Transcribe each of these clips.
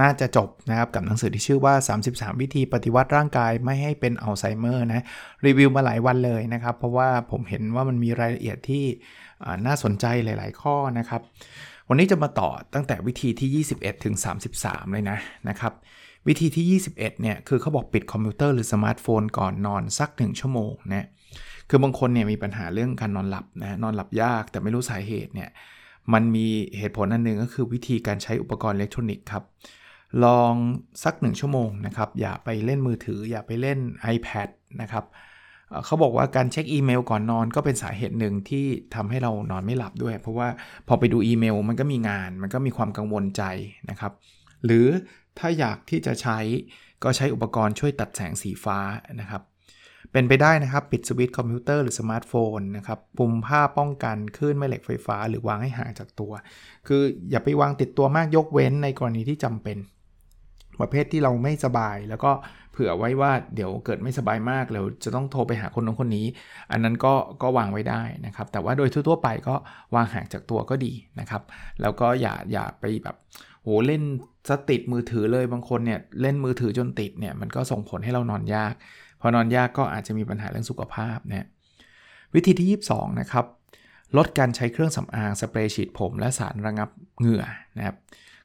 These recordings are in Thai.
น่าจะจบนะครับกับหนังสือที่ชื่อว่า 33 วิธีปฏิวัติร่างกายไม่ให้เป็นอัลไซเมอร์นะรีวิวมาหลายวันเลยนะครับ เพราะว่าผมเห็นว่ามันมีรายละเอียดที่น่าสนใจหลาย ๆ ข้อนะครับ วันนี้จะมาต่อตั้งแต่วิธีที่ 21 ถึง 33 เลยนะนะครับวิธีที่ 21 เนี่ย คือเขาบอกปิดคอมพิวเตอร์หรือสมาร์ทโฟนก่อนนอนสัก 1 ชั่วโมงนะ คือบางคนเนี่ยมีปัญหาเรื่องการนอนหลับนะ นอนหลับยากแต่ไม่รู้สาเหตุเนี่ย มันมีเหตุผลอันหนึ่งก็คือวิธีการใช้อุปกรณ์อิเล็กทรอนิกส์ครับ ลองสัก 1 ชั่วโมงนะครับ อย่าไปเล่นมือถือ อย่าไปเล่น iPad นะครับเขาบอกว่าการเช็คอีเมลก่อนนอนก็เป็นสาเหตุหนึ่งที่ทำให้เรานอนไม่หลับด้วย เพราะว่าพอไปดูอีเมลมันก็มีงาน มันก็มีความกังวลใจนะครับ หรือถ้าอยากที่จะใช้ก็ใช้อุปกรณ์ช่วยตัดแสงสีฟ้านะครับ เป็นไปได้นะครับ ปิดสวิตช์คอมพิวเตอร์หรือสมาร์ทโฟนนะครับคลุมผ้าป้องกันคลื่นแม่เหล็กไฟฟ้า หรือวางให้ห่างจากตัว คืออย่าไปวางติดตัวมากยกเว้นในกรณีที่จำเป็น ประเภทที่เราไม่สบาย แล้วก็เผื่อไว้ว่าเดี๋ยวเกิดไม่สบายมากเราจะต้องโทรไปหาคนนู้นคนนี้ อันนั้นก็ก็วางไว้ได้นะครับ แต่ว่าโดยทั่วๆไปก็วางห่างจากตัวก็ดีนะครับ แล้วก็อย่าอย่าไปแบบโหเล่นสติดมือถือเลยบางคนเนี่ยเล่นมือถือจนติดเนี่ยมันก็ส่งผลให้เรานอนยาก พอนอนยากก็อาจจะมีปัญหาเรื่องสุขภาพเนี่ยวิธีที่ 22 นะครับลดการใช้เครื่องสำอางสเปรย์ฉีดผม และสารระงับเหงื่อนะครับ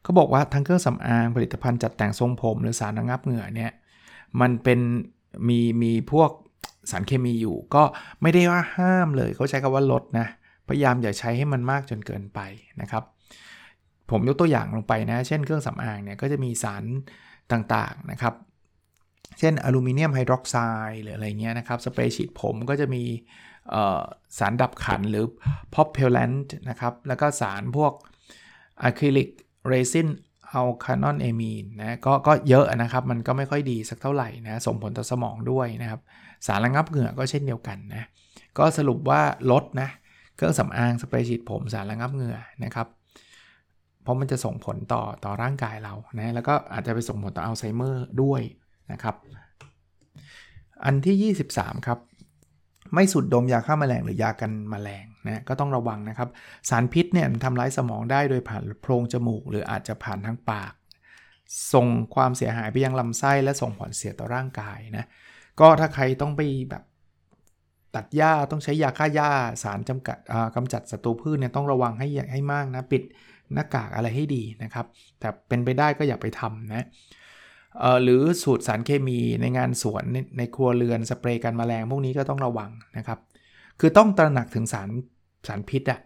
เขาบอกว่าทั้งเครื่องสำอางผลิตภัณฑ์จัดแต่งทรงผม หรือสารระงับเหงื่อเนี่ยมันเป็นมีมีพวกสารเคมีอยู่ ก็ไม่ได้ว่าห้ามเลย เขาใช้คำว่าลดนะพยายามอย่าใช้ให้มันมากจนเกินไปนะครับ ผมยกตัวอย่างลงไปนะ เช่นเครื่องสำอางเนี่ยก็จะมีสารต่างๆนะครับ เช่นอลูมิเนียมไฮดรอกไซด์หรืออะไรเงี้ยนะครับ สเปรย์ฉีดผมก็จะมีสารขับดันหรือ propellant นะครับ แล้วก็สารพวกอะคริลิก เรซิน alkanolamine นะก็ก็เยอะนะครับ มันก็ไม่ค่อยดีสักเท่าไหร่นะส่งผลต่อสมองด้วยนะครับ สารระงับเหงื่อก็เช่นเดียวกันนะ ก็สรุปว่าลดนะ เครื่องสำอางสเปรย์ฉีดผมสารระงับเหงื่อนะครับ เพราะมันจะส่งผลต่อต่อร่างกายเรานะแล้วก็อาจจะไปส่งผลต่ออัลไซเมอร์ด้วยนะครับ อันที่ 23 ครับ ไม่สูดดมยาฆ่ามาแมลงหรือยากันมแมลง นะก็ต้องระวังนะครับ สารพิษเนี่ยทำร้ายสมองได้โดยผ่านโพรงจมูก หรืออาจจะผ่านทางปาก ส่งความเสียหายไปยังลำไส้และส่งผลเสียต่อร่างกายนะก็ถ้าใครต้องไปแบบตัดหญ้าต้องใช้ยาฆ่าหญ้าสารจำกัดกำจัดศัตรูพืชเนี่ยต้องระวังให้ให้มากนะปิดหน้ากากอะไรให้ดีนะครับ แต่เป็นไปได้ก็อย่าไปทำนะหรือสูตรสารเคมีในงานสวนในครัวเรือนสเปรย์กันแมลงพวกนี้ก็ต้องระวังนะครับ คือต้องตระหนักถึงสาร สารพิษอะ่ะ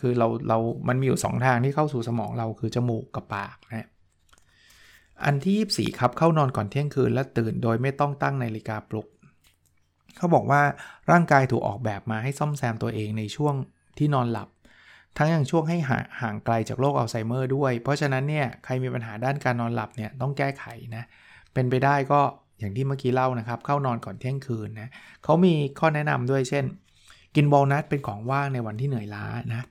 คือเราเรา มันมีอยู่ 2 ทางที่เข้าสู่สมองเราคือจมูกกับปากนะอันที่ 24 ครับเข้านอนก่อนเที่ยงคืนและตื่นโดยไม่ต้องตั้งนาฬิกาปลุก เขาบอกว่าร่างกายถูกออกแบบมาให้ซ่อมแซมตัวเองในช่วงที่นอนหลับ ทั้งย่างช่วงให้ห่างไกลจากโรคอัลไซเมอร์ด้วย เพราะฉะนั้นเนี่ยใครมีปัญหาด้านการนอนหลับเนี่ยต้องแก้ไขนะเป็นไปได้ก็อย่างที่เมื่อกี้เล่านะครับ เข้านอนก่อนเที่ยงคืนนะเขามีข้อแนะนำด้วยเช่น กินบอลนัทเป็นของว่างในวันที่เหนื่อยล้านะ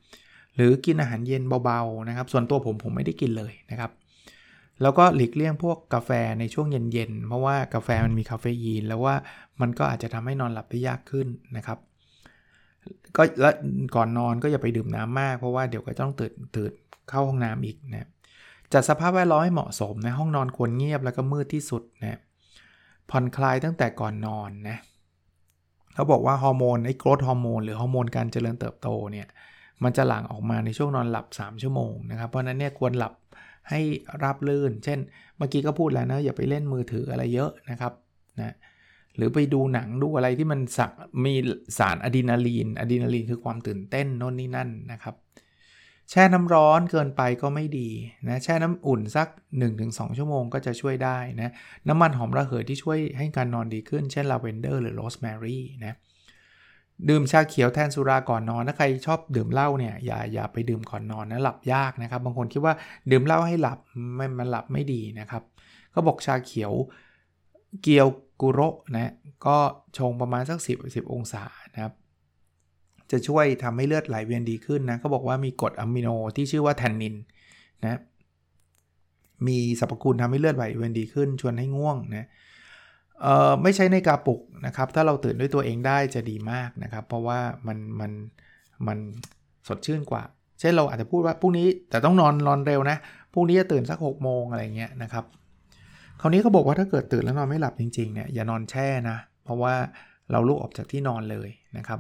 หรือกินอาหารเย็นเบาๆนะครับ ส่วนตัวผมผมไม่ได้กินเลยนะครับ แล้วก็หลีกเลี่ยงพวกกาแฟในช่วงเย็นๆ เพราะว่ากาแฟมันมีคาเฟอีน แล้วว่ามันก็อาจจะทำให้นอนหลับได้ยากขึ้นนะครับ ก็และก่อนนอนก็อย่าไปดื่มน้ำมากเพราะว่าเดี๋ยวก็ต้องตื่นตื่นเข้าห้องน้ำอีกนะจัดสภาพแวดล้อมให้เหมาะสมนะห้องนอนควรเงียบแล้วก็มืดที่สุดนะผ่อนคลายตั้งแต่ก่อนนอนนะ เขาบอกว่าฮอร์โมนไอ้ growth hormone หรือฮอร์โมนการเจริญเติบโตเนี่ยมันจะหลั่งออกมาในช่วงนอนหลับ 3 ชั่วโมงนะครับ เพราะนั้นเนี่ยควรหลับให้ราบลื่น เช่น เมื่อกี้ก็พูดแล้วนะอย่าไปเล่นมือถืออะไรเยอะนะครับนะหรือไปดูหนังดูอะไรที่มันสักมีสารอะดรีนาลีนอะดรีนาลีนคือความตื่นเต้นโน่นนี่นั่นนะครับ แช่น้ำร้อนเกินไปก็ไม่ดีนะแช่น้ำอุ่นสัก 1-2 ชั่วโมงก็จะช่วยได้นะน้ำมันหอมระเหยที่ช่วยให้การนอนดีขึ้น เช่นลาเวนเดอร์หรือโรสแมรี่นะดื่มชาเขียวแทนสุราก่อนนอนถ้าใครชอบดื่มเหล้าเนี่ยอย่าอย่าไปดื่มก่อนนอนนะหลับยากนะครับ บางคนคิดว่าดื่มเหล้าให้หลับไม่มันหลับไม่ดีนะครับก็บอกชาเขียวเกียวคุโรนะก็ชงประมาณสัก 10 10 องศา จะช่วยทำให้เลือดไหลเวียนดีขึ้นนะเขาบอกว่ามีกรดอะมิโนที่ชื่อว่าแทนนินนะมีสรรพคุณทำให้เลือดไหลเวียนดีขึ้น ชวนให้ง่วงนะเอ่อไม่ใช่ในกาปุกนะครับ ถ้าเราตื่นด้วยตัวเองได้จะดีมากนะครับ เพราะว่ามันมันมันสดชื่นกว่า เช่นเราอาจจะพูดว่าพรุ่งนี้แต่ต้องนอนนอนเร็วนะพรุ่งนี้จะตื่นสัก6กโมงอะไรเงี้ยนะครับคราวนี้เขาบอกว่าถ้าเกิดตื่นแล้วนอนไม่หลับจริงๆเนี่ยอย่านอนแช่นะ เพราะว่าเราลุกออกจากที่นอนเลยนะครับ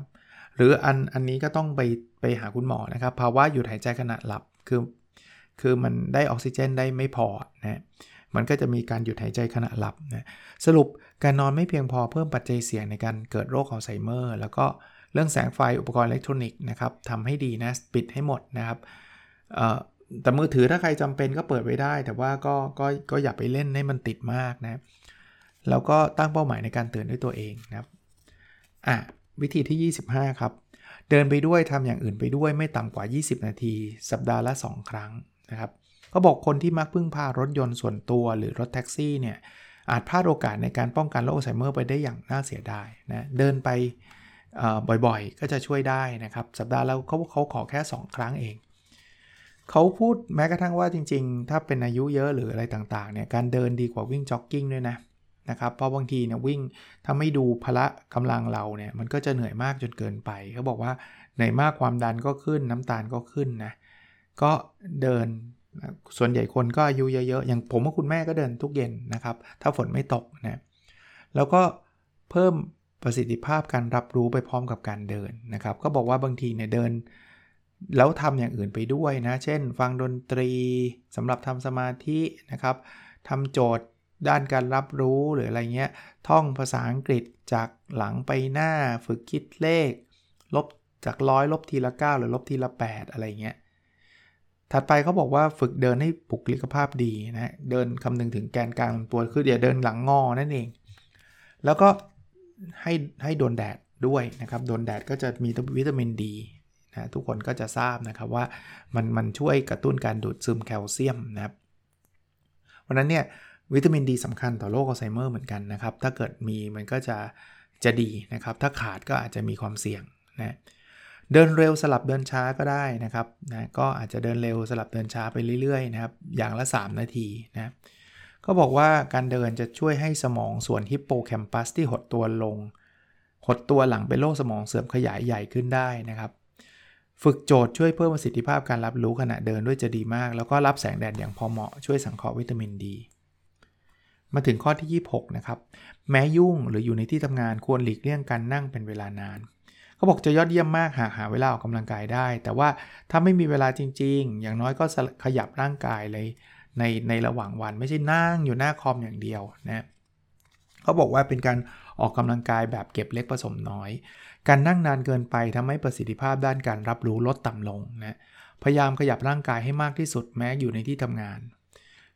รืออันอันนี้ก็ต้องไปไปหาคุณหมอนะครับภาวะหยุดหายใจขณะหลับคือคือมันได้ออกซิเจนได้ไม่พอนะมันก็จะมีการหยุดหายใจขณะหลับนะสรุปการนอนไม่เพียงพอเพิ่มปัจจัยเสี่ยงในการเกิดโรคอัลไซเมอร์ แล้วก็เรื่องแสงไฟอุปกรณ์อิเล็กทรอนิกส์นะครับทำให้ดีนะปิดให้หมดนะครับแต่มือถือถ้าใครจำเป็นก็เปิดไว้ได้ แต่ว่าก็ก็ก็อย่าไปเล่นให้มันติดมากนะแล้วก็ตั้งเป้าหมายในการตื่นด้วยตัวเองนะครับอะ วิธีที่ 25 ครับ เดินไปด้วยทำอย่างอื่นไปด้วยไม่ต่ำกว่า 20 นาที สัปดาห์ละ 2 ครั้งนะครับก็บอกคนที่มักพึ่งพารถยนต์ส่วนตัวหรือรถแท็กซี่เนี่ยอาจพลาดโอกาสในการป้องกันโรคอัลไซเมอร์ไปได้อย่างน่าเสียดายนะเดินไปบ่อยๆ ก็จะช่วยได้นะครับ สัปดาห์แล้วเขาเขาขอแค่ 2 ครั้งเอง เขาพูดแม้กระทั่งว่าจริง ๆ ถ้าเป็นอายุเยอะหรืออะไรต่างๆเนี่ยการเดินดีกว่าวิ่งจ็อกกิ้งด้วยนะ นะครับเพราะบางทีเนี่ยวิ่งถ้าไม่ดูพละกำลังเราเนี่ยมันก็จะเหนื่อยมากจนเกินไปเขาบอกว่าเหนื่อยมากความดันก็ขึ้นน้ำตาลก็ขึ้นนะก็เดินส่วนใหญ่คนก็อายุเยอะๆอย่างผมกับคุณแม่ก็เดินทุกเย็นนะครับ ถ้าฝนไม่ตกนะแล้วก็เพิ่มประสิทธิภาพการรับรู้ไปพร้อมกับการเดินนะครับ ก็บอกว่าบางทีเนี่ยเดิน แล้วทำอย่างอื่นไปด้วยนะ เช่น ฟังดนตรีสำหรับทำสมาธินะครับทำโจทย์ ด้านการรับรู้หรืออะไรเงี้ย ท่องภาษาอังกฤษจากหลังไปหน้าฝึกคิดเลข ลบจากร้อยลบทีละ 9 หรือลบทีละ 8 อะไรเงี้ย ถัดไปเขาบอกว่าฝึกเดินให้ปุกลิกภาพดีนะเดินคำนึงถึงแกนกลางตัวคืออย่าเดินหลังงอนั่นเอง แล้วก็ให้ให้โดนแดดด้วยนะครับโดนแดดก็จะมีวิตามินดีนะทุกคนก็จะทราบนะครับว่ามันมันช่วยกระตุ้นการดูดซึมแคลเซียมนะครับวันนั้นเนี่ย วิตามินดีสำคัญต่อโรคอัลไซเมอร์เหมือนกันนะครับ ถ้าเกิดมีมันก็จะจะดีนะครับ ถ้าขาดก็อาจจะมีความเสี่ยงนะเดินเร็วสลับเดินช้าก็ได้นะครับนะก็อาจจะเดินเร็วสลับเดินช้าไปเรื่อยๆนะครับอย่างละ 3 นาทีนะก็บอกว่าการเดินจะช่วยให้สมองส่วนฮิปโปแคมปัสที่หดตัวลง หดตัวหลังเป็นโรคสมองเสื่อมขยายใหญ่ขึ้นได้นะครับ ฝึกโจทย์ช่วยเพิ่มประสิทธิภาพการรับรู้ขณะเดินด้วยจะดีมาก แล้วก็รับแสงแดดอย่างพอเหมาะช่วยสังเคราะห์วิตามินดี มาถึงข้อที่ 26 นะครับ แม้ยุ่งหรืออยู่ในที่ทำงานควรหลีกเลี่ยงการนั่งเป็นเวลานาน เขาบอกจะยอดเยี่ยมมากหากหาเวลาออกกำลังกายได้ แต่ว่าถ้าไม่มีเวลาจริง ๆ อย่างน้อยก็ขยับร่างกายเลยในในระหว่างวันไม่ใช่นั่งอยู่หน้าคอมอย่างเดียวนะเขาบอกว่าเป็นการออกกำลังกายแบบเก็บเล็กผสมน้อย การนั่งนานเกินไปทำให้ประสิทธิภาพด้านการรับรู้ลดต่ำลงนะพยายามขยับร่างกายให้มากที่สุดแม้อยู่ในที่ทำงาน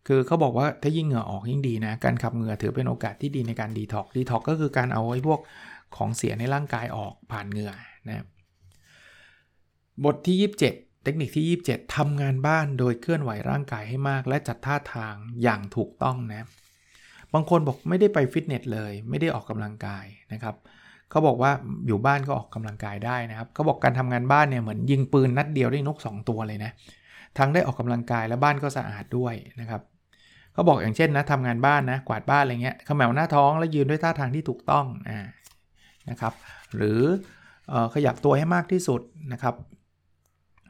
คือเขาบอกว่าถ้ายิ่งเหงื่อออกยิ่งดีนะ การขับเหงื่อถือเป็นโอกาสที่ดีในการดีท็อกดีท็อกก็คือการเอาไอ้พวกของเสียในร่างกายออกผ่านเหงื่อนะบทที่ 27 เทคนิคที่ 27ทำงานบ้านโดยเคลื่อนไหวร่างกายให้มาก และจัดท่าทางอย่างถูกต้องนะบางคนบอกไม่ได้ไปฟิตเนสเลย ไม่ได้ออกกำลังกายนะครับเขาบอกว่าอยู่บ้านก็ออกกำลังกายได้นะครับเขาบอกการทำงานบ้านเนี่ยเหมือนยิงปืนนัดเดียวได้นก 2 ตัวเลยนะทั้งได้ออกกำลังกายและบ้านก็สะอาดด้วยนะครับ เขาบอกอย่างเช่นนะทำงานบ้านนะกวาดบ้านอะไรเงี้ยขมวหน้าท้องแล้วยืนด้วยท่าทางที่ถูกต้องอ่านะครับ หรืออขยับตัวให้มากที่สุดนะครับ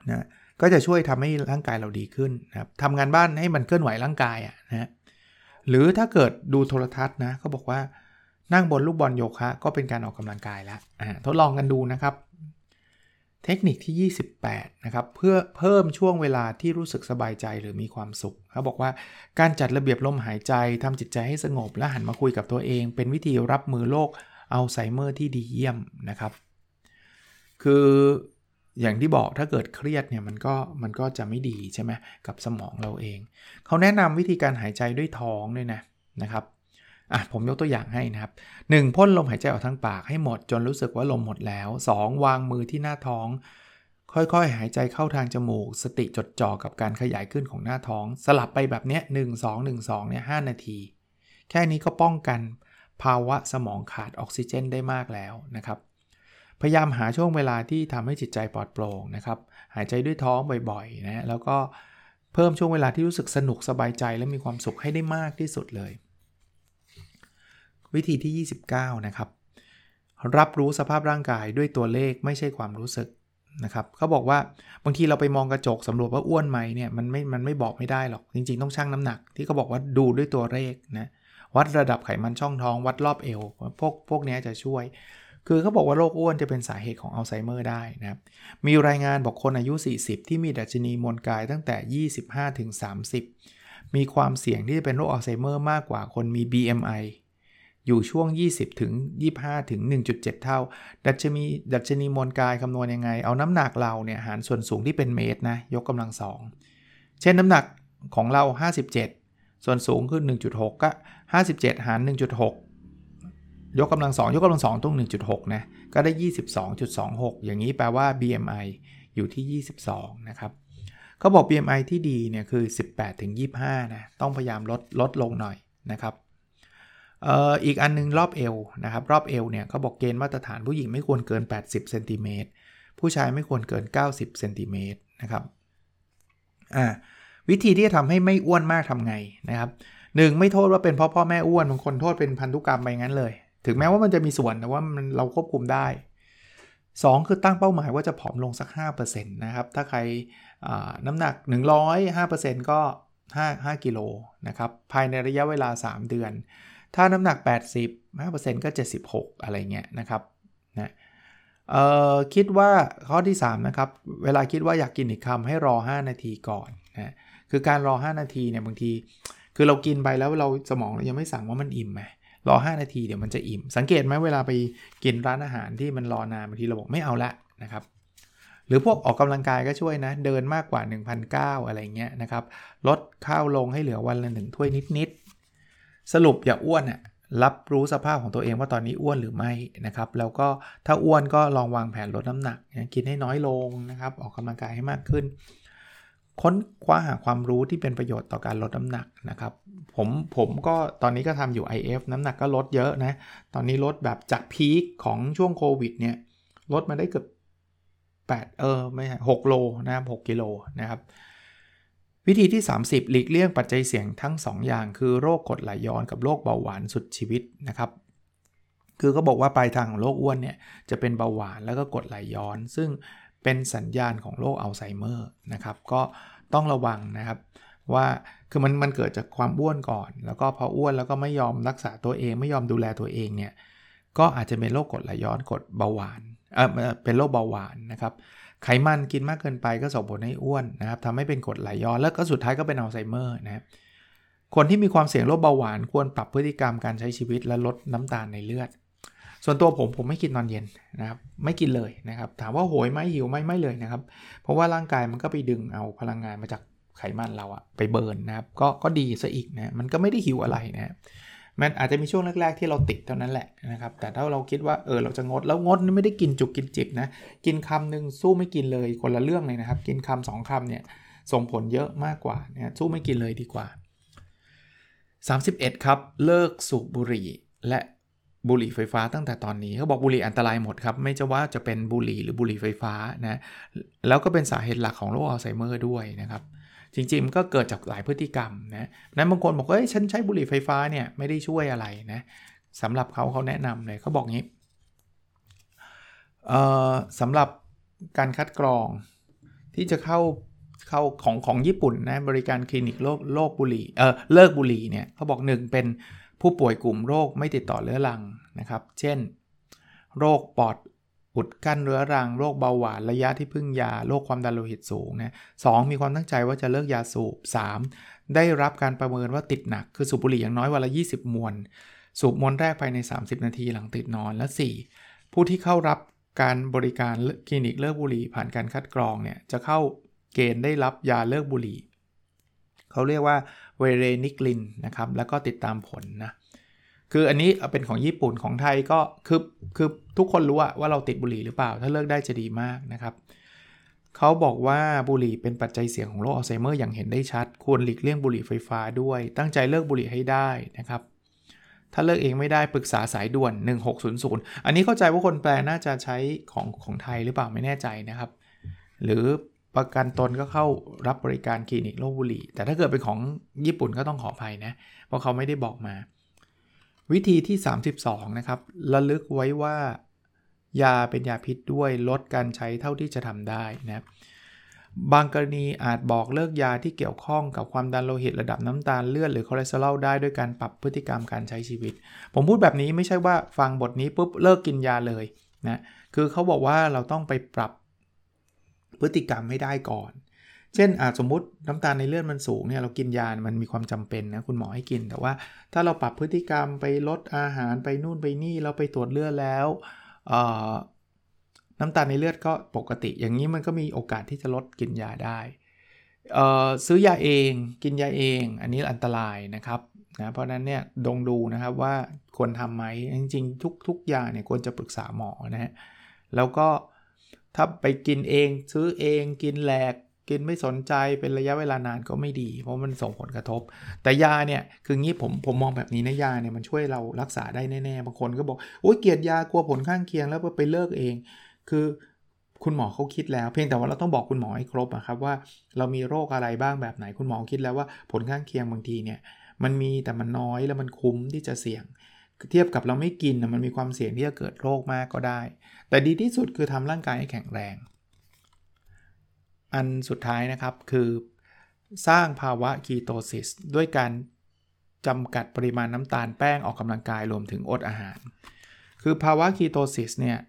นะก็จะช่วยทำให้ร่างกายเราดีขึ้นนะครับทำงานบ้านให้มันเคลื่อนไหวร่างกายอะนะหรือถ้าเกิดดูโทรทัศน์นะเขาบอกว่านั่งบนลูกบอลโยคะ ก็เป็นการออกกำลังกายแล้วทดลองกันดูนะครับ เทคนิคที่ 28 นะครับ เพื่อเพิ่มช่วงเวลาที่รู้สึกสบายใจหรือมีความสุขเขาบอกว่าการจัดระเบียบลมหายใจทำจิตใจให้สงบและหันมาคุยกับตัวเอง เป็นวิธีรับมือโรคอัลไซเมอร์ที่ดีเยี่ยมนะครับ คืออย่างที่บอกถ้าเกิดเครียดเนี่ยมันก็มันก็จะไม่ดีใช่ไหมกับสมองเราเอง เขาแนะนำวิธีการหายใจด้วยท้องด้วยนะนะครับ อะผมยกตัวอย่างให้นะครับ 1. พ่นลมหายใจออกทางปากให้หมดจนรู้สึกว่าลมหมดแล้ว 2. วางมือที่หน้าท้อง ค่อยๆ หายใจเข้าทางจมูก สติจดจ่อกับการขยายขึ้นของหน้าท้อง สลับไปแบบเนี้1 2 1 2เนี่ย5นาที แค่นี้ก็ป้องกันภาวะสมองขาดออกซิเจนได้มากแล้วนะครับ พยายามหาช่วงเวลาที่ทำให้จิตใจปลอดโปร่งนะครับ หายใจด้วยท้องบ่อยๆนะแล้วก็เพิ่มช่วงเวลาที่รู้สึกสนุกสบายใจและมีความสุขให้ได้มากที่สุดเลย วิธีที่ 29 นะครับ รับรู้สภาพร่างกายด้วยตัวเลขไม่ใช่ความรู้สึกนะครับเขาบอกว่าบางทีเราไปมองกระจกสำรวจว่าอ้วนไหมเนี่ยมันไม่มันไม่บอกไม่ได้หรอก จริง ๆ ต้องชั่งน้ำหนัก ที่เขาบอกว่าดูด้วยตัวเลขนะวัดระดับไขมันช่องท้อง วัดรอบเอวพวกพวกนี้จะช่วย คือเขาบอกว่าโรคอ้วนจะเป็นสาเหตุของอัลไซเมอร์ได้นะครับมีรายงานบอกคนอายุ 40 ที่มีดัชนีมวลกายตั้งแต่ 25ถึง30 มีความเสี่ยงที่จะเป็นโรคอัลไซเมอร์มากกว่าคนมี BMI อยู่ช่วง 20 ถึง 25 ถึง 1.7 เท่า ดัชนีดัชนีมวลกายคำนวณยังไง เอาน้ำหนักเราเนี่ยหารส่วนสูงที่เป็นเมตรนะ ยกกำลังสองเช่นน้ำหนักของเรา 57 ส่วนสูงคือ 1.6 ก็ 57 หาร 1.6 ยกกำลังสองยกกำลังสองตรง 1.6 นะ ก็ได้ 22.26 อย่างนี้แปลว่า BMI อยู่ที่ 22 นะครับเขาบอก BMI ที่ดีเนี่ยคือ 18ถึง25 นะ ต้องพยายามลดลดลงหน่อยนะครับ อีกอันนึงรอบเอวนะครับรอบเอวเนี่ยเขาบอกเกณฑ์มาตรฐานผู้หญิงไม่ควรเกิน 80เซนติเมตรผู้ชายไม่ควรเกิน 90เซนติเมตรนะครับอ่าวิธีที่จะทำให้ไม่อ้วนมากทำไงนะครับหนึ่งไม่โทษว่าเป็นเพราะพ่อแม่อ้วนบางคนโทษเป็นพันธุกรรมไปงั้นเลย ถึงแม้ว่ามันจะมีส่วนแต่ว่ามันเราควบคุมได้ 2 คือตั้งเป้าหมายว่าจะผอมลงสัก 5%นะครับถ้าใครน้ำหนัก 100 5%ก็ 5 5กิโลนะครับภายในระยะเวลา 3 เดือน ถ้าน้ำหนัก 80 5%ก็ 76 อะไรเงี้ยนะครับนะคิดว่าข้อที่ 3 นะครับ เวลาคิดว่าอยากกินอีกคำให้รอ 5 นาทีก่อนนะคือการรอ 5 นาทีเนี่ยบางที คือเรากินไปแล้วเราสมองเรายังไม่สั่งว่ามันอิ่มไหมรอ 5 นาทีเดี๋ยวมันจะอิ่ม สังเกตไหมเวลาไปกินร้านอาหารที่มันรอนานบางทีเราบอกไม่เอาละนะครับหรือพวกออกกำลังกายก็ช่วยนะ เดินมากกว่า 1,009อะไรเงี้ยนะครับ ลดข้าวลงให้เหลือวันละหนึ่งถ้วยนิด สรุปอย่าอ้วนอะรับรู้สภาพของตัวเองว่าตอนนี้อ้วนหรือไม่นะครับ แล้วก็ถ้าอ้วนก็ลองวางแผนลดน้ำหนัก กินให้น้อยลงนะครับ ออกกำลังกายให้มากขึ้น ค้นคว้าหาความรู้ที่เป็นประโยชน์ต่อการลดน้ำหนักนะครับ ผมผมก็ตอนนี้ก็ทำอยู่ IF น้ำหนักก็ลดเยอะนะ ตอนนี้ลดแบบจากพีคของช่วงโควิดเนี่ยลดมาได้เกือบ8เออไม่ใช่6โลนะครับ6กิโลนะครับ วิธีที่ 30 หลีกเลี่ยงปัจจัยเสี่ยงทั้ง 2 อย่าง คือโรคกรดไหลย้อนกับโรคเบาหวานสุดชีวิตนะครับ คือก็บอกว่าปลายทางของโรคอ้วนเนี่ยจะเป็นเบาหวานแล้วก็กรดไหลย้อน ซึ่งเป็นสัญญาณของโรคอัลไซเมอร์นะครับ ก็ต้องระวังนะครับว่าคือมันมันเกิดจากความอ้วนก่อน แล้วก็พออ้วนแล้วก็ไม่ยอมรักษาตัวเองไม่ยอมดูแลตัวเองเนี่ยก็อาจจะเป็นโรคกรดไหลย้อนกรดเบาหวานเออเป็นโรคเบาหวานนะครับ ไขมันกินมากเกินไปก็ส่งผลให้อ้วนนะครับทำให้เป็นกรดไหลย้อนแล้วก็สุดท้ายก็เป็นอัลไซเมอร์นะครับคนที่มีความเสี่ยงโรคเบาหวานควรปรับพฤติกรรมการใช้ชีวิตและลดน้ำตาลในเลือด ส่วนตัวผมผมไม่กินตอนเย็นนะครับไม่กินเลยนะครับถามว่าโหยไหมหิวไหมไม่เลยนะครับ เพราะว่าร่างกายมันก็ไปดึงเอาพลังงานมาจากไขมันเราอะไป burn นะครับก็ก็ดีซะอีกนะมันก็ไม่ได้หิวอะไรนะ มันอาจจะมีช่วงแรกๆที่เราติดเท่านั้นแหละนะครับ แต่ถ้าเราคิดว่าเออเราจะงดแล้วงดไม่ได้กินจุกกินจิบนะ กินคำหนึ่งสู้ไม่กินเลยคนละเรื่องเลยนะครับ กินคำสองคำเนี่ยส่งผลเยอะมากกว่าเนี่ยสู้ไม่กินเลยดีกว่า 31 ครับ เลิกสูบบุหรี่และบุหรี่ไฟฟ้าตั้งแต่ตอนนี้เขาบอกบุหรี่อันตรายหมดครับ ไม่จะว่าจะเป็นบุหรี่หรือบุหรี่ไฟฟ้านะแล้วก็เป็นสาเหตุหลักของโรคอัลไซเมอร์ด้วยนะครับ จริงๆมันก็เกิดจากหลายพฤติกรรมนะนั้นบางคนบอกเอ้ยฉันใช้บุหรี่ไฟฟ้าเนี่ยไม่ได้ช่วยอะไรนะสำหรับเขาเขาแนะนำเลยเขาบอกงี้สำหรับการคัดกรองที่จะเข้าเข้าของของญี่ปุ่นนะบริการคลินิกโรคโรคบุหรี่เออเลิกบุหรี่เนี่ยเขาบอกหนึ่งเป็นผู้ป่วยกลุ่มโรคไม่ติดต่อเรื้อรังนะครับ เช่น โรคปอด อุดกั้นเรื้อรังโรคเบาหวานระยะที่พึ่งยาโรคความดันโลหิตสูงนะสมีความตั้งใจว่าจะเลิกยาสูบ 3. ได้รับการประเมินว่าติดหนักคือสูบบุหรี่อย่างน้อยวันละ 20 มวน สูบมวนแรกภายใน 30 นาทีหลังติดนอนและ 4. ผู้ที่เข้ารับการบริการคลินิกเลิกบุหรี่ผ่านการคัดกรองเนี่ยจะเข้าเกณฑ์ได้รับยาเลิกบุหรี่ เขาเรียกว่าเวเรนิกลินนะครับแล้วก็ติดตามผลนะ คืออันนี้เป็นของญี่ปุ่นของไทยก็คือคือทุกคนรู้ว่าเราติดบุหรี่หรือเปล่า ถ้าเลิกได้จะดีมากนะครับเขาบอกว่าบุหรี่เป็นปัจจัยเสี่ยงของโรคอัลไซเมอร์อย่างเห็นได้ชัด ควรหลีกเลี่ยงบุหรี่ไฟฟ้าด้วย ตั้งใจเลิกบุหรี่ให้ได้นะครับ ถ้าเลิกเองไม่ได้ปรึกษาสายด่วน 1600 อันนี้เข้าใจว่าคนแปลน่าจะใช้ของของไทยหรือเปล่าไม่แน่ใจนะครับ หรือประกันตนก็เข้ารับบริการคลินิกโรคบุหรี่ แต่ถ้าเกิดเป็นของญี่ปุ่นก็ต้องขออภัยนะ เพราะเขาไม่ได้บอกมา วิธีที่ 32 นะครับ ระลึกไว้ว่ายาเป็นยาพิษด้วยลดการใช้เท่าที่จะทำได้นะบางกรณีอาจบอกเลิกยาที่เกี่ยวข้องกับความดันโลหิตระดับน้ำตาลเลือดหรือคอเลสเตอรอลได้ด้วยการปรับพฤติกรรมการใช้ชีวิต ผมพูดแบบนี้ไม่ใช่ว่าฟังบทนี้ปุ๊บเลิกกินยาเลยนะคือเขาบอกว่าเราต้องไปปรับพฤติกรรมให้ได้ก่อน เช่นสมมติน้ำตาลในเลือดมันสูงเนี่ยเรากินยา มันมีความจำเป็นนะคุณหมอให้กิน แต่ว่าถ้าเราปรับพฤติกรรมไปลดอาหารไปนู่นไปนี่เราไปตรวจเลือดแล้วน้ำตาลในเลือดก็ปกติ อย่างนี้มันก็มีโอกาสที่จะลดกินยาได้ ซื้อยาเองกินยาเอง อันนี้อันตรายนะครับนะเพราะนั้นเนี่ยดงดูนะครับว่าควรทำไหมจริงๆ ทุกทุกยาเนี่ยควรจะปรึกษาหมอนะฮะแล้วก็ถ้าไปกินเองซื้อเองกินแหลก กินไม่สนใจเป็นระยะเวลานานก็ไม่ดี เพราะมันส่งผลกระทบ แต่ยาเนี่ยคืองี้ผมผมมองแบบนี้นะยาเนี่ยมันช่วยเรารักษาได้แน่ๆบางคนก็บอกโอ้ยเกลียดยากลัวผลข้างเคียงแล้วไปเลิกเอง คือคุณหมอเขาคิดแล้ว เพียงแต่ว่าเราต้องบอกคุณหมอให้ครบอะครับว่าเรามีโรคอะไรบ้างแบบไหนคุณหมอคิดแล้วว่าผลข้างเคียงบางทีเนี่ยมันมีแต่มันน้อยแล้วมันคุ้มที่จะเสี่ยงเทียบกับเราไม่กินมันมีความเสี่ยงที่จะเกิดโรคมากก็ได้ แต่ดีที่สุดคือทำร่างกายให้แข็งแรง อันสุดท้ายนะครับคือสร้างภาวะคีโตซิสด้วยการจำกัดปริมาณน้ำตาลแป้งออกกำลังกายรวมถึงอดอาหาร คือภาวะ ketosis เนี่ย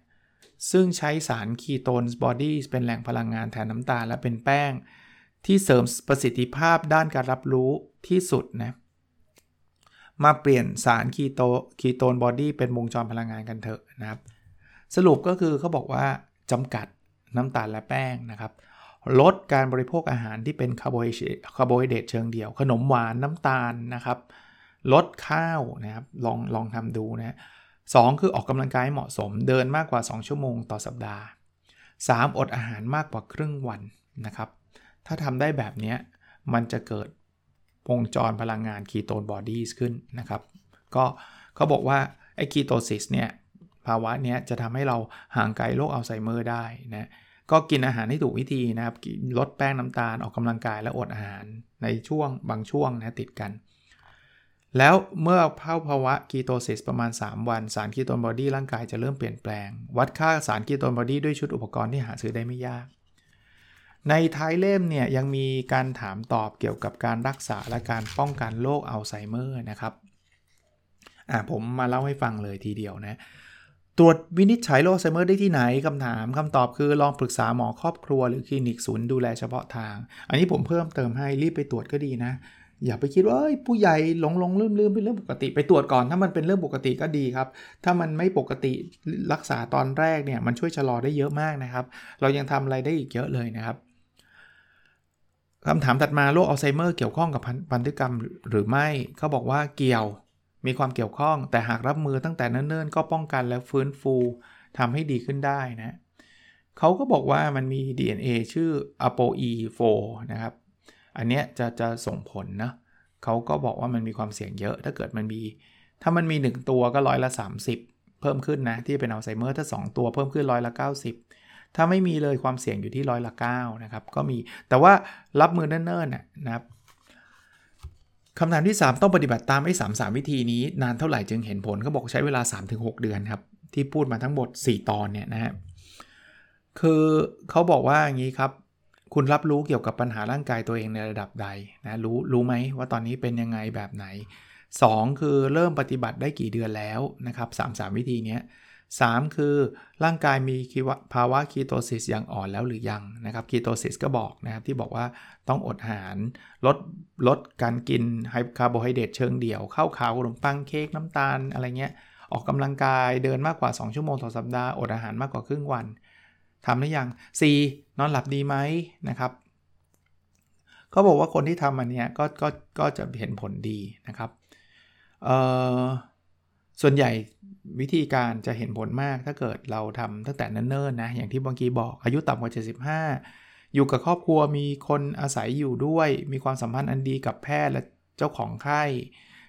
ซึ่งใช้สาร ketone body เป็นแหล่งพลังงานแทนน้ำตาลและเป็นแป้ง ที่เสริมประสิทธิภาพด้านการรับรู้ที่สุดนะมาเปลี่ยนสาร keto ketone body เป็นวงจรพลังงานกันเถอะนะครับ สรุปก็คือเขาบอกว่าจำกัดน้ำตาลและแป้งนะครับ ลดการบริโภคอาหารที่เป็นคาร์โบไฮเดรตเชิงเดียว ขนมหวานน้ำตาลนะครับ ลดข้าวนะครับ ลองลองทำดูนะ2คือออกกำลังกายเหมาะสม เดินมากกว่า 2 ชั่วโมงต่อสัปดาห์ 3. อดอาหารมากกว่าครึ่งวันนะครับ ถ้าทำได้แบบนี้มันจะเกิดวงจรพลังงาน ketone body ขึ้นนะครับ ก็เขาบอกว่า ไอ้ ketosis เนี่ย ภาวะเนี้ยจะทำให้เราห่างไกลโรคอัลไซเมอร์ได้นะ ก็กินอาหารให้ถูกวิธีนะครับลดแป้งน้ำตาลออกกำลังกายและอดอาหารในช่วงบางช่วงนะติดกัน แล้วเมื่อเข้าภาวะ ketosis ประมาณ 3 วัน สาร ketone body ร่างกายจะเริ่มเปลี่ยนแปลง วัดค่าสาร ketone body ด้วยชุดอุปกรณ์ที่หาซื้อได้ไม่ยาก ในท้ายเล่มเนี่ยยังมีการถามตอบเกี่ยวกับการรักษาและการป้องกันโรคอัลไซเมอร์นะครับอ่าผมมาเล่าให้ฟังเลยทีเดียวนะ ตรวจวินิจฉัยโรคอัลไซเมอร์ได้ที่ไหนคำถามคำตอบคือลองปรึกษาหมอครอบครัวหรือคลินิกศูนย์ดูแลเฉพาะทาง อันนี้ผมเพิ่มเติมให้รีบไปตรวจก็ดีนะ อย่าไปคิดว่าผู้ใหญ่หลงหลงลืมลืมเป็นเรื่องปกติ ไปตรวจก่อนถ้ามันเป็นเรื่องปกติก็ดีครับ ถ้ามันไม่ปกติรักษาตอนแรกเนี่ยมันช่วยชะลอได้เยอะมากนะครับ เรายังทำอะไรได้อีกเยอะเลยนะครับคำถามถัดมาโรคอัลไซเมอร์เกี่ยวข้องกับพันธุกรรมหรือไม่เขาบอกว่าเกี่ยว มีความเกี่ยวข้อง แต่หากรับมือตั้งแต่เนิ่นๆ ก็ป้องกันและฟื้นฟูทำให้ดีขึ้นได้นะเขาก็บอกว่ามันมี DNA ชื่อ ApoE4 นะครับ อันเนี้ยจะจะส่งผลนะเขาก็บอกว่ามันมีความเสี่ยงเยอะ ถ้าเกิดมันมี ถ้ามันมี 1 ตัวก็ร้อยละ 30 เพิ่มขึ้นนะ ที่เป็นอัลไซเมอร์ถ้า 2 ตัวเพิ่มขึ้นร้อยละ 90 ถ้าไม่มีเลยความเสี่ยงอยู่ที่ร้อยละ9นะครับ ก็มี แต่ว่ารับมือเนิ่นๆนะครับ คำถามที่ 3 ต้องปฏิบัติตามไอ้สามสามวิธีนี้นานเท่าไหร่จึงเห็นผลเขาบอกใช้เวลา 3-6 เดือนครับ ที่พูดมาทั้งหมด 4 ตอนเนี่ยนะฮะคือเขาบอกว่าอย่างนี้ครับ คุณรับรู้เกี่ยวกับปัญหาร่างกายตัวเองในระดับใดนะรู้รู้ไหมว่าตอนนี้เป็นยังไงแบบไหน 2 คือเริ่มปฏิบัติได้กี่เดือนแล้วนะครับสามสามวิธีเนี้ย 3 คือร่างกายมีภาวะคีโตซิสอย่างอ่อนแล้วหรือยังนะครับคีโตซิสก็บอกนะครับที่บอกว่าต้องอดอาหารลดลดการกินไฮคาร์โบไฮเดรตเชิงเดี่ยวข้าวขาวขนมปังเค้กน้ำตาลอะไรเงี้ยออกกำลังกายเดินมากกว่า 2 ชั่วโมงต่อสัปดาห์อดอาหารมากกว่าครึ่งวันทำหรือยัง 4. นอนหลับดีไหมนะครับเขาบอกว่าคนที่ทำอันนี้ก็ก็ก็จะเห็นผลดีนะครับเอ่อ ส่วนใหญ่วิธีการจะเห็นผลมากถ้าเกิดเราทำตั้งแต่เนิ่นๆนะอย่างที่บางกีบอกอายุต่ำกว่า 75 อยู่กับครอบครัวมีคนอาศัยอยู่ด้วย มีความสัมพันธ์อันดีกับแพทย์และเจ้าของไข้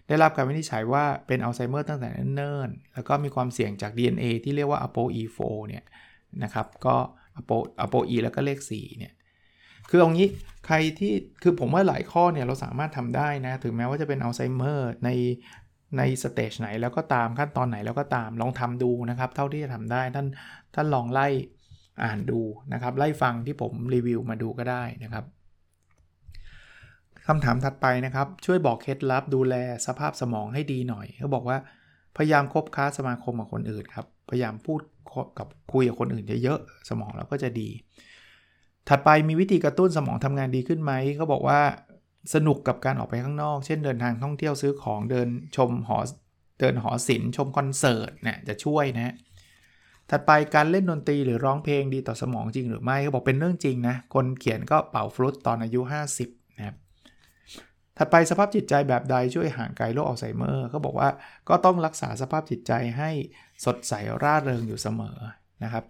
ได้รับการวินิจฉัยว่าเป็นอัลไซเมอร์ตั้งแต่เนิ่นๆแล้วก็มีความเสี่ยงจาก DNA ที่เรียกว่า ApoE4 เนี่ยนะครับก็ Apo ApoE แล้วก็เลข4เนี่ยคือเอางี้ใครที่คือผมว่าหลายข้อเนี่ยเราสามารถทำได้นะ ถึงแม้ว่าจะเป็นอัลไซเมอร์ใน ในสเตจไหนแล้วก็ตามขั้นตอนไหนแล้วก็ตามลองทำดูนะครับ เท่าที่จะทำได้ท่านท่านลองไล่อ่านดูนะครับ ไล่ฟังที่ผมรีวิวมาดูก็ได้นะครับคำถามถัดไปนะครับ ช่วยบอกเคล็ดลับดูแลสภาพสมองให้ดีหน่อยเขาบอกว่าพยายามคบค้าสมาคมกับคนอื่นครับ พยายามพูดกับคุยกับคนอื่นเยอะๆสมองเราก็จะดี ถัดไปมีวิธีกระตุ้นสมองทำงานดีขึ้นไหมเขาบอกว่า สนุกกับการออกไปข้างนอก เช่นเดินทางท่องเที่ยวซื้อของเดินชมหอเดินหอศิลป์ชมคอนเสิร์ตเนี่ยจะช่วยนะถัดไปการเล่นดนตรีหรือร้องเพลงดีต่อสมองจริงหรือไม่เขาบอกเป็นเรื่องจริงนะ คนเขียนก็เป่าฟลุตตอนอายุ 50นะครับถัดไปสภาพจิตใจแบบใดช่วยห่างไกลโรคอัลไซเมอร์เขาบอกว่าก็ต้องรักษาสภาพจิตใจให้สดใสร่าเริงอยู่เสมอนะครับ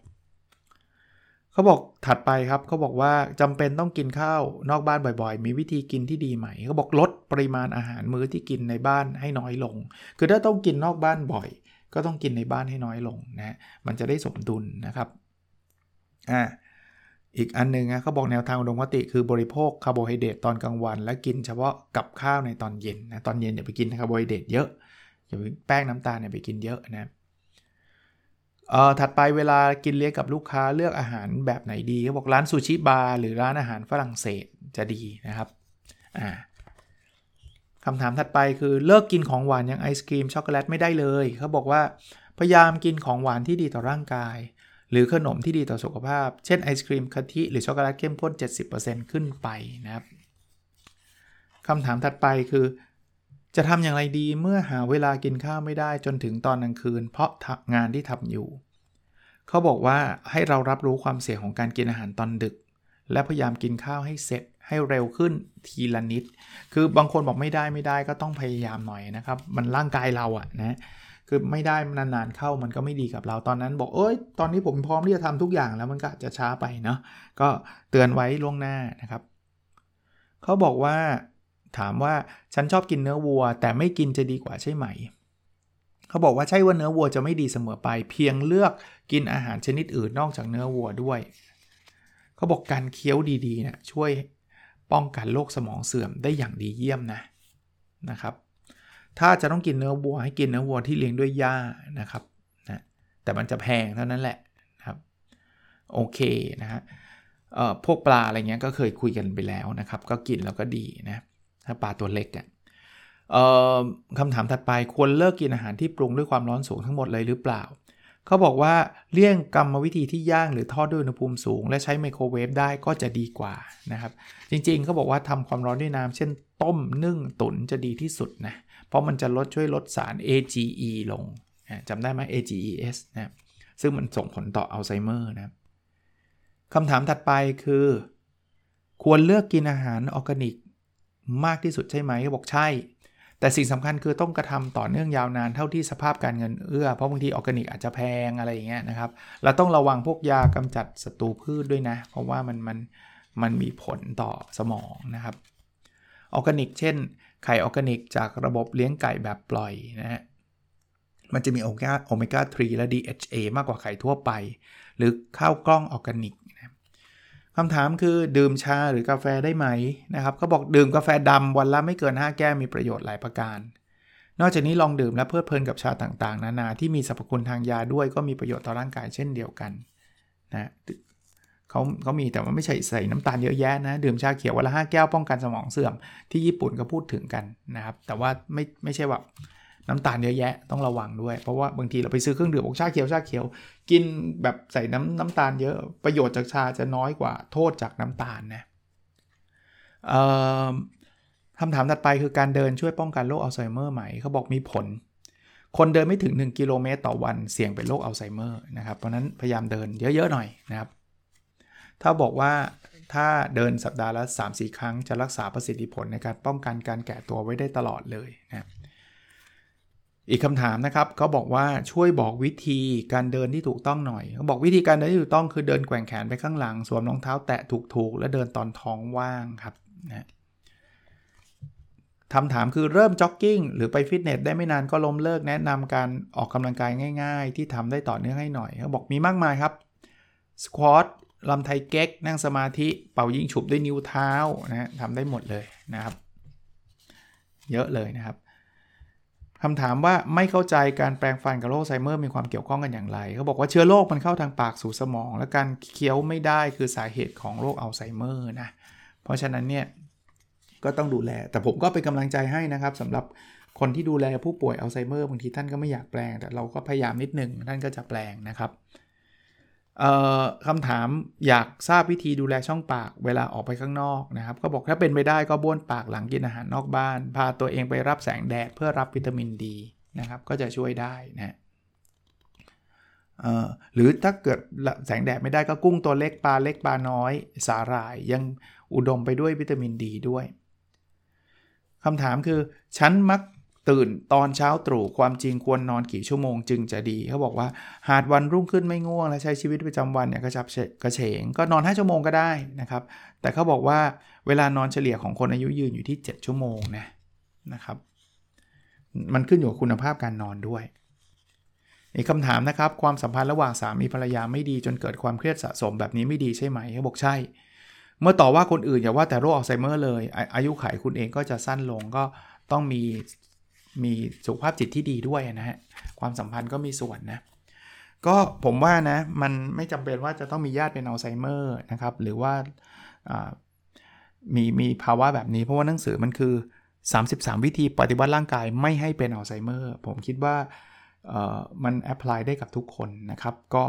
เขาบอกถัดไปครับเขาบอกว่าจำเป็นต้องกินข้าวนอกบ้านบ่อยๆ มีวิธีกินที่ดีไหมเขาบอกลดปริมาณอาหารมื้อที่กินในบ้านให้น้อยลง คือถ้าต้องกินนอกบ้านบ่อย ก็ต้องกินในบ้านให้น้อยลงนะมันจะได้สมดุลนะครับอ่าอีกอันนึงนะเขาบอกแนวทางอุดมคติคือบริโภคคาร์โบไฮเดรตตอนกลางวัน และกินเฉพาะกับข้าวในตอนเย็นนะตอนเย็นอย่าไปกินคาร์โบไฮเดรตเยอะอย่าไปแป้งน้ำตาลเนี่ยไปกินเยอะนะ เอ่อถัดไปเวลากินเลี้ยงกับลูกค้าเลือกอาหารแบบไหนดีเขาบอกร้านซูชิบาร์หรือร้านอาหารฝรั่งเศสจะดีนะครับอ่าคำถามถัดไปคือเลิกกินของหวานอย่างไอศครีมช็อกโกแลตไม่ได้เลยเขาบอกว่าพยายามกินของหวานที่ดีต่อร่างกาย หรือขนมที่ดีต่อสุขภาพ เช่นไอศครีมกะทิหรือช็อกโกแลตเข้มข้น 70%ขึ้นไปนะครับคำถามถัดไปคือ จะทำอย่างไรดีเมื่อหาเวลากินข้าวไม่ได้จนถึงตอนกลางคืน เพราะงานที่ทำอยู่ เขาบอกว่าให้เรารับรู้ความเสี่ยงของการกินอาหารตอนดึก และพยายามกินข้าวให้เสร็จให้เร็วขึ้นทีละนิด คือบางคนบอกไม่ได้ไม่ได้ก็ต้องพยายามหน่อยนะครับ มันร่างกายเราอะนะ คือไม่ได้นานๆเข้ามันก็ไม่ดีกับเราตอนนั้น บอกเอ้ยตอนนี้ผมพร้อมที่จะทำทุกอย่างแล้วมันก็จะช้าไปเนาะ ก็เตือนไว้ล่วงหน้านะครับ เขาบอกว่า ถามว่าฉันชอบกินเนื้อวัว แต่ไม่กินจะดีกว่าใช่ไหม เขาบอกว่าใช่ว่าเนื้อวัวจะไม่ดีเสมอไป เพียงเลือกกินอาหารชนิดอื่นนอกจากเนื้อวัวด้วย เขาบอกการเคี้ยวดีๆเนะี่ยช่วยป้องกันโรคสมองเสื่อมได้อย่างดีเยี่ยมนะนะครับ ถ้าจะต้องกินเนื้อวัวให้กินเนื้อวัวที่เลี้ยงด้วยหญ้านะครับนะแต่มันจะแพงเท่านั้นแหละนะครับโอเคนะฮะพวกปลาอะไรเงี้ยก็เคยคุยกันไปแล้วนะครับ ก็กินแล้วก็ดีนะ ถ้าปลาตัวเล็กอะ่ะคำถามถัดไปควรเลิกกินอาหารที่ปรุงด้วยความร้อนสูงทั้งหมดเลยหรือเปล่า เขาบอกว่าเลี่ยงกรรมวิธีที่ย่างหรือทอดด้วยอุณหภูมิสูง และใช้ไมโครเวฟได้ก็จะดีกว่านะครับ จริงๆเขาบอกว่าทำความร้อนด้วยน้ำเช่น ต้มนึ่งตุ๋นจะดีที่สุดนะเพราะมันจะลดช่วยลดสาร AGE ลงจำได้ไหม AGEs นะซึ่งมันส่งผลต่ออัลไซเมอร์นะครับคำถามถัดไปคือ ควรเลือกกินอาหารออร์แกนิก มากที่สุดใช่ไหมเขาบอกใช่ แต่สิ่งสำคัญคือต้องกระทำต่อเนื่องยาวนานเท่าที่สภาพการเงินเอื้อ เพราะบางทีออร์แกนิกอาจจะแพงอะไรอย่างเงี้ยนะครับเราต้องระวังพวกยากำจัดศัตรูพืชด้วยนะ เพราะว่ามันมันมันมีผลต่อสมองนะครับออร์แกนิก เช่น ไข่ออร์แกนิก จากระบบเลี้ยงไก่แบบปล่อยนะฮะมันจะมีโอเมก้าโอเมก้า3และ DHA มากกว่าไข่ทั่วไป หรือข้าวกล้องออร์แกนิก คำถามคือดื่มชาหรือกาแฟได้ไหมนะครับเขาบอกดื่มกาแฟดำวันละไม่เกิน 5 แก้วมีประโยชน์หลายประการ นอกจากนี้ลองดื่มและเพลิดเพลินกับชาต่างๆ นานาที่มีสรรพคุณทางยาด้วยก็มีประโยชน์ต่อร่างกายเช่นเดียวกันนะเขาเขามีแต่ว่าไม่ใช่ใส่น้ำตาลเยอะแยะนะ ดื่มชาเขียววันละ5แก้วป้องกันสมองเสื่อมที่ญี่ปุ่นก็พูดถึงกันนะครับ แต่ว่าไม่ไม่ใช่แบบ น้ำตาลเยอะแยะต้องระวังด้วย เพราะว่าบางทีเราไปซื้อเครื่องดื่มอกชาเขียวชาเขียว กินแบบใส่น้ำน้ำตาลเยอะประโยชน์จากชาจะน้อยกว่าโทษจากน้ำตาลนะคำถามถัดไปคือการเดินช่วยป้องกันโรคอัลไซเมอร์ไหมเขาบอกมีผล คนเดินไม่ถึง 1 กิโลเมตรต่อวันเสี่ยงเป็นโรคอัลไซเมอร์นะครับเพราะนั้นพยายามเดินเยอะๆหน่อยนะครับถ้าบอกว่าถ้าเดินสัปดาห์ละ3-4 ครั้งจะรักษาประสิทธิผลในการป้องกันการแก่ตัวไว้ได้ตลอดเลยนะครับ อีกคำถามนะครับเขาบอกว่าช่วยบอกวิธีการเดินที่ถูกต้องหน่อยเขาบอกวิธีการเดินที่ถูกต้องคือเดินแกว่งแขนไปข้างหลัง สวมรองเท้าแตะถูกๆ และเดินตอนท้องว่างครับนะคำถามคือเริ่มจ็อกกิ้งหรือไปฟิตเนสได้ไม่นานก็ล้มเลิกแนะนำการออกกำลังกายง่าย ๆ ที่ทำได้ต่อเนื่องให้หน่อยเขาบอกมีมากมายครับ squat รำไทเก๊ก นั่งสมาธิ เป่ายิงฉุบด้วยนิ้วเท้านะทำได้หมดเลยนะครับ เยอะเลยนะครับ คำถามว่าไม่เข้าใจการแปรงฟันกับโรคอัลไซเมอร์มีความเกี่ยวข้องกันอย่างไรเขาบอกว่าเชื้อโรคมันเข้าทางปากสู่สมอง และการเคี้ยวไม่ได้คือสาเหตุของโรคอัลไซเมอร์นะเพราะฉะนั้นเนี่ยก็ต้องดูแล แต่ผมก็เป็นกำลังใจให้นะครับสำหรับคนที่ดูแลผู้ป่วยอัลไซเมอร์บางทีท่านก็ไม่อยากแปลง แต่เราก็พยายามนิดหนึ่งท่านก็จะแปลงนะครับ คำถามอยากทราบวิธีดูแลช่องปากเวลาออกไปข้างนอกนะครับ ก็บอกถ้าเป็นไปได้ก็บ้วนปากหลังกินอาหารนอกบ้าน พาตัวเองไปรับแสงแดดเพื่อรับวิตามินดีนะครับ ก็จะช่วยได้นะหรือถ้าเกิดแสงแดดไม่ได้ก็กุ้งตัวเล็กปลาเล็กปลาน้อย สาหร่ายยังอุดมไปด้วยวิตามินดีด้วยคำถามคือ ฉันมัก ตื่นตอนเช้าตรู่ความจริงควรนอนกี่ชั่วโมงจึงจะดีเขาบอกว่าหากวันรุ่งขึ้นไม่ง่วง และใช้ชีวิตประจำวันเนี่ยกระชับกระเฉง ก็นอน 5 ชั่วโมงก็ได้นะครับ แต่เขาบอกว่าเวลานอนเฉลี่ยของคนอายุยืนอยู่ที่ 7 ชั่วโมงนะนะครับ มันขึ้นอยู่กับคุณภาพการนอนด้วย อีกคำถามนะครับ ความสัมพันธ์ระหว่างสามีภรรยาไม่ดีจนเกิดความเครียดสะสมแบบนี้ไม่ดีใช่ไหมเขาบอกใช่ เมื่อต่อว่าคนอื่นอย่าว่าแต่โรคอัลไซเมอร์เลยอายุขัยคุณเองก็จะสั้นลงก็ต้องมี มีสุขภาพจิตที่ดีด้วยนะฮะความสัมพันธ์ก็มีส่วนนะก็ผมว่านะมันไม่จำเป็นว่าจะต้องมีญาติเป็นอัลไซเมอร์นะครับหรือว่ามีมีภาวะแบบนี้เพราะว่าหนังสือมันคือ 33 วิธีปฏิบัติร่างกายไม่ให้เป็นอัลไซเมอร์ผมคิดว่ามันแอพพลายได้กับทุกคนนะครับ ก็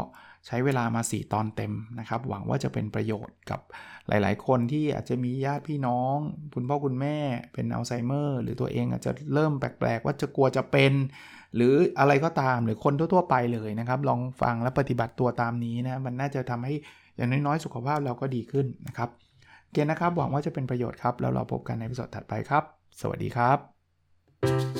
ใช้เวลามา 4 ตอนเต็มนะครับ หวังว่าจะเป็นประโยชน์กับหลาย ๆ คนที่อาจจะมีญาติพี่น้อง คุณพ่อคุณแม่เป็นอัลไซเมอร์หรือตัวเองอาจจะเริ่มแปลก ๆ ว่าจะกลัวจะเป็น หรืออะไรก็ตามหรือคนทั่ว ๆ ไปเลยนะครับ ลองฟังและปฏิบัติตัวตามนี้นะมันน่าจะทำให้อย่างน้อย ๆ สุขภาพเราก็ดีขึ้นนะครับเกณฑ์นะครับ หวังว่าจะเป็นประโยชน์ครับ แล้วเราพบกันในวิดีโอถัดไปครับ สวัสดีครับ